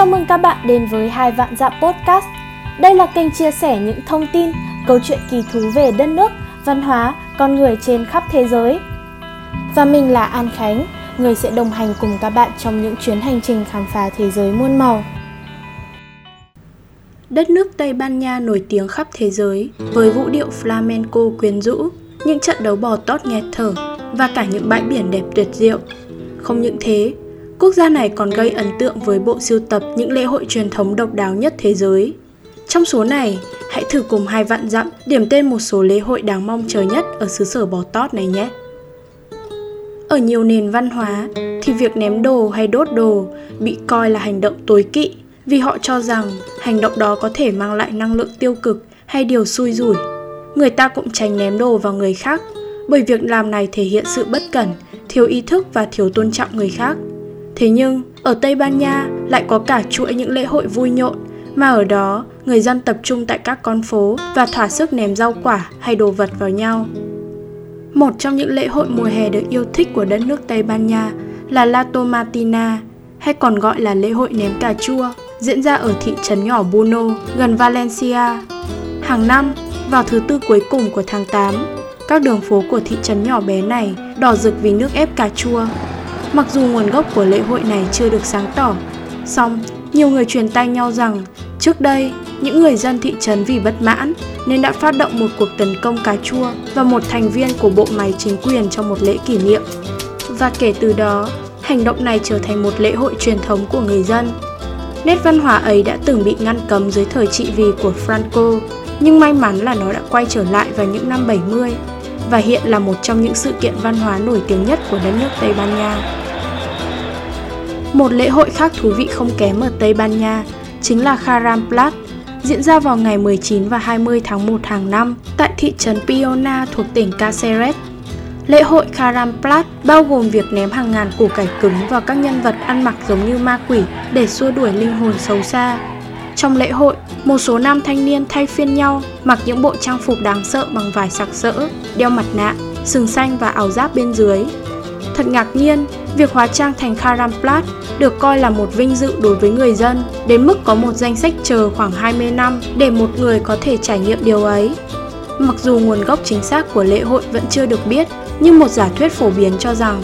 Chào mừng các bạn đến với Hai Vạn Dạ Podcast. Đây là kênh chia sẻ những thông tin, câu chuyện kỳ thú về đất nước, văn hóa, con người trên khắp thế giới. Và mình là An Khánh, người sẽ đồng hành cùng các bạn trong những chuyến hành trình khám phá thế giới muôn màu. Đất nước Tây Ban Nha nổi tiếng khắp thế giới với vũ điệu flamenco quyến rũ, những trận đấu bò tót nghẹt thở và cả những bãi biển đẹp tuyệt diệu. Không những thế, quốc gia này còn gây ấn tượng với bộ sưu tập những lễ hội truyền thống độc đáo nhất thế giới. Trong số này, hãy thử cùng hai vạn dặm điểm tên một số lễ hội đáng mong chờ nhất ở xứ sở bò tót này nhé. Ở nhiều nền văn hóa thì việc ném đồ hay đốt đồ bị coi là hành động tối kỵ vì họ cho rằng hành động đó có thể mang lại năng lượng tiêu cực hay điều xui rủi. Người ta cũng tránh ném đồ vào người khác bởi việc làm này thể hiện sự bất cẩn, thiếu ý thức và thiếu tôn trọng người khác. Thế nhưng, ở Tây Ban Nha lại có cả chuỗi những lễ hội vui nhộn mà ở đó người dân tập trung tại các con phố và thỏa sức ném rau quả hay đồ vật vào nhau. Một trong những lễ hội mùa hè được yêu thích của đất nước Tây Ban Nha là La Tomatina, hay còn gọi là lễ hội ném cà chua, diễn ra ở thị trấn nhỏ Buno, gần Valencia. Hàng năm, vào thứ tư cuối cùng của tháng 8, các đường phố của thị trấn nhỏ bé này đỏ rực vì nước ép cà chua. Mặc dù nguồn gốc của lễ hội này chưa được sáng tỏ, song nhiều người truyền tay nhau rằng trước đây những người dân thị trấn vì bất mãn nên đã phát động một cuộc tấn công cà chua và một thành viên của bộ máy chính quyền trong một lễ kỷ niệm. Và kể từ đó, hành động này trở thành một lễ hội truyền thống của người dân. Nét văn hóa ấy đã từng bị ngăn cấm dưới thời trị vì của Franco, nhưng may mắn là nó đã quay trở lại vào những năm 70 và hiện là một trong những sự kiện văn hóa nổi tiếng nhất của đất nước Tây Ban Nha. Một lễ hội khác thú vị không kém ở Tây Ban Nha chính là Karamplat, diễn ra vào ngày 19 và 20 tháng 1 hàng năm tại thị trấn Piona thuộc tỉnh Caceres. Lễ hội Karamplat bao gồm việc ném hàng ngàn củ cải cứng vào các nhân vật ăn mặc giống như ma quỷ để xua đuổi linh hồn xấu xa. Trong lễ hội, một số nam thanh niên thay phiên nhau mặc những bộ trang phục đáng sợ bằng vải sặc sỡ, đeo mặt nạ, sừng xanh và áo giáp bên dưới. Thật ngạc nhiên, việc hóa trang thành Karamplat được coi là một vinh dự đối với người dân, đến mức có một danh sách chờ khoảng 20 năm để một người có thể trải nghiệm điều ấy. Mặc dù nguồn gốc chính xác của lễ hội vẫn chưa được biết, nhưng một giả thuyết phổ biến cho rằng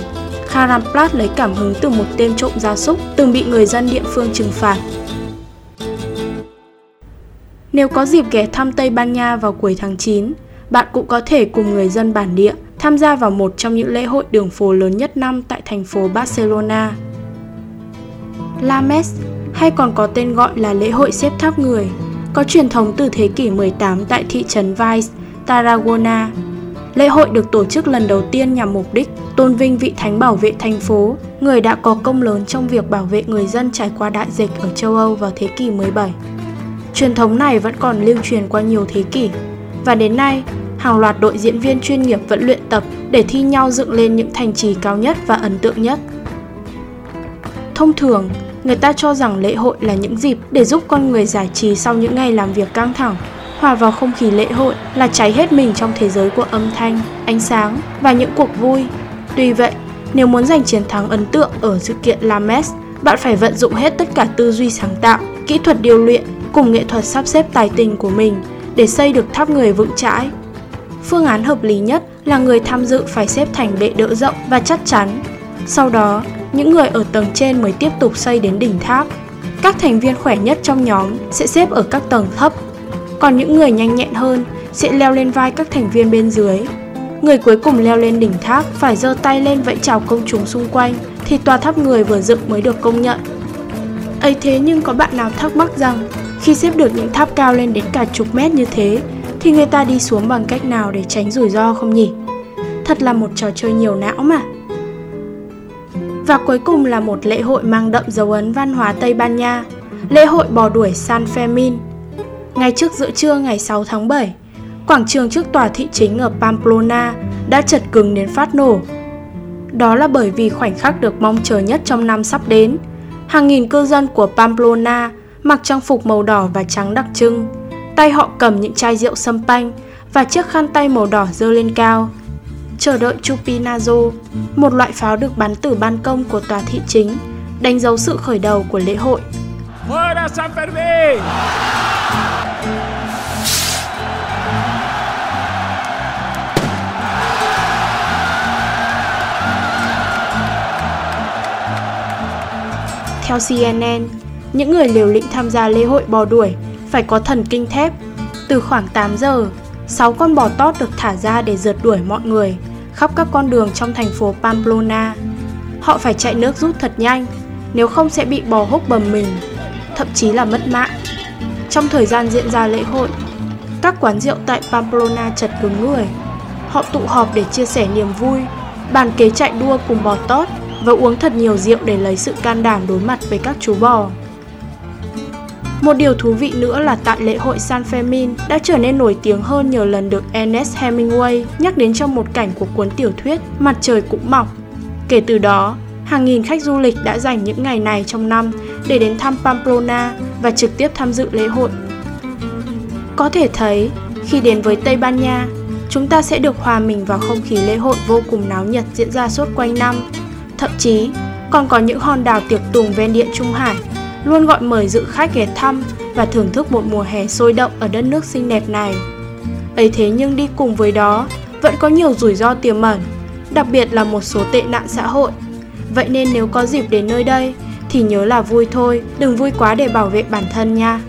Karamplat lấy cảm hứng từ một tên trộm gia súc từng bị người dân địa phương trừng phạt. Nếu có dịp ghé thăm Tây Ban Nha vào cuối tháng 9, bạn cũng có thể cùng người dân bản địa tham gia vào một trong những lễ hội đường phố lớn nhất năm tại thành phố Barcelona. La Mes, hay còn có tên gọi là lễ hội xếp tháp người, có truyền thống từ thế kỷ 18 tại thị trấn Valls, Tarragona. Lễ hội được tổ chức lần đầu tiên nhằm mục đích tôn vinh vị thánh bảo vệ thành phố, người đã có công lớn trong việc bảo vệ người dân trải qua đại dịch ở châu Âu vào thế kỷ 17. Truyền thống này vẫn còn lưu truyền qua nhiều thế kỷ, và đến nay, hàng loạt đội diễn viên chuyên nghiệp vẫn luyện tập để thi nhau dựng lên những thành trì cao nhất và ấn tượng nhất. Thông thường, người ta cho rằng lễ hội là những dịp để giúp con người giải trí sau những ngày làm việc căng thẳng. Hòa vào không khí lễ hội là cháy hết mình trong thế giới của âm thanh, ánh sáng và những cuộc vui. Tuy vậy, nếu muốn giành chiến thắng ấn tượng ở sự kiện La Messe, bạn phải vận dụng hết tất cả tư duy sáng tạo, kỹ thuật điều luyện cùng nghệ thuật sắp xếp tài tình của mình để xây được tháp người vững chãi. Phương án hợp lý nhất là người tham dự phải xếp thành bệ đỡ rộng và chắc chắn. Sau đó, những người ở tầng trên mới tiếp tục xây đến đỉnh tháp. Các thành viên khỏe nhất trong nhóm sẽ xếp ở các tầng thấp, còn những người nhanh nhẹn hơn sẽ leo lên vai các thành viên bên dưới. Người cuối cùng leo lên đỉnh tháp phải giơ tay lên vẫy chào công chúng xung quanh thì tòa tháp người vừa dựng mới được công nhận. ấy thế nhưng có bạn nào thắc mắc rằng khi xếp được những tháp cao lên đến cả chục mét như thế thì người ta đi xuống bằng cách nào để tránh rủi ro không nhỉ? Thật là một trò chơi nhiều não mà. Và cuối cùng là một lễ hội mang đậm dấu ấn văn hóa Tây Ban Nha, lễ hội bò đuổi San Fermin. Ngay trước giữa trưa ngày 6 tháng 7, quảng trường trước tòa thị chính ở Pamplona đã chật cứng đến phát nổ. Đó là bởi vì khoảnh khắc được mong chờ nhất trong năm sắp đến. Hàng nghìn cư dân của Pamplona mặc trang phục màu đỏ và trắng đặc trưng. Tay họ cầm những chai rượu sâm panh và chiếc khăn tay màu đỏ dơ lên cao. Chờ đợi Chupinazo, một loại pháo được bắn từ ban công của tòa thị chính, đánh dấu sự khởi đầu của lễ hội. Fuera San Fermín! Theo CNN, những người liều lĩnh tham gia lễ hội bò đuổi phải có thần kinh thép. Từ khoảng 8 giờ, 6 con bò tót được thả ra để rượt đuổi mọi người khắp các con đường trong thành phố Pamplona. Họ phải chạy nước rút thật nhanh, nếu không sẽ bị bò húc bầm mình, thậm chí là mất mạng. Trong thời gian diễn ra lễ hội, các quán rượu tại Pamplona chật cứng người. Họ tụ họp để chia sẻ niềm vui, bàn kế chạy đua cùng bò tót và uống thật nhiều rượu để lấy sự can đảm đối mặt với các chú bò. Một điều thú vị nữa là tại lễ hội San Fermin đã trở nên nổi tiếng hơn nhờ lần được Ernest Hemingway nhắc đến trong một cảnh của cuốn tiểu thuyết Mặt trời cũng mọc. Kể từ đó, hàng nghìn khách du lịch đã dành những ngày này trong năm để đến thăm Pamplona và trực tiếp tham dự lễ hội. Có thể thấy, khi đến với Tây Ban Nha, chúng ta sẽ được hòa mình vào không khí lễ hội vô cùng náo nhiệt diễn ra suốt quanh năm. Thậm chí, còn có những hòn đảo tiệc tùng ven địa Trung Hải luôn gọi mời dự khách ghé thăm và thưởng thức một mùa hè sôi động ở đất nước xinh đẹp này. Ấy thế nhưng đi cùng với đó vẫn có nhiều rủi ro tiềm ẩn, đặc biệt là một số tệ nạn xã hội. Vậy nên nếu có dịp đến nơi đây thì nhớ là vui thôi, đừng vui quá để bảo vệ bản thân nha.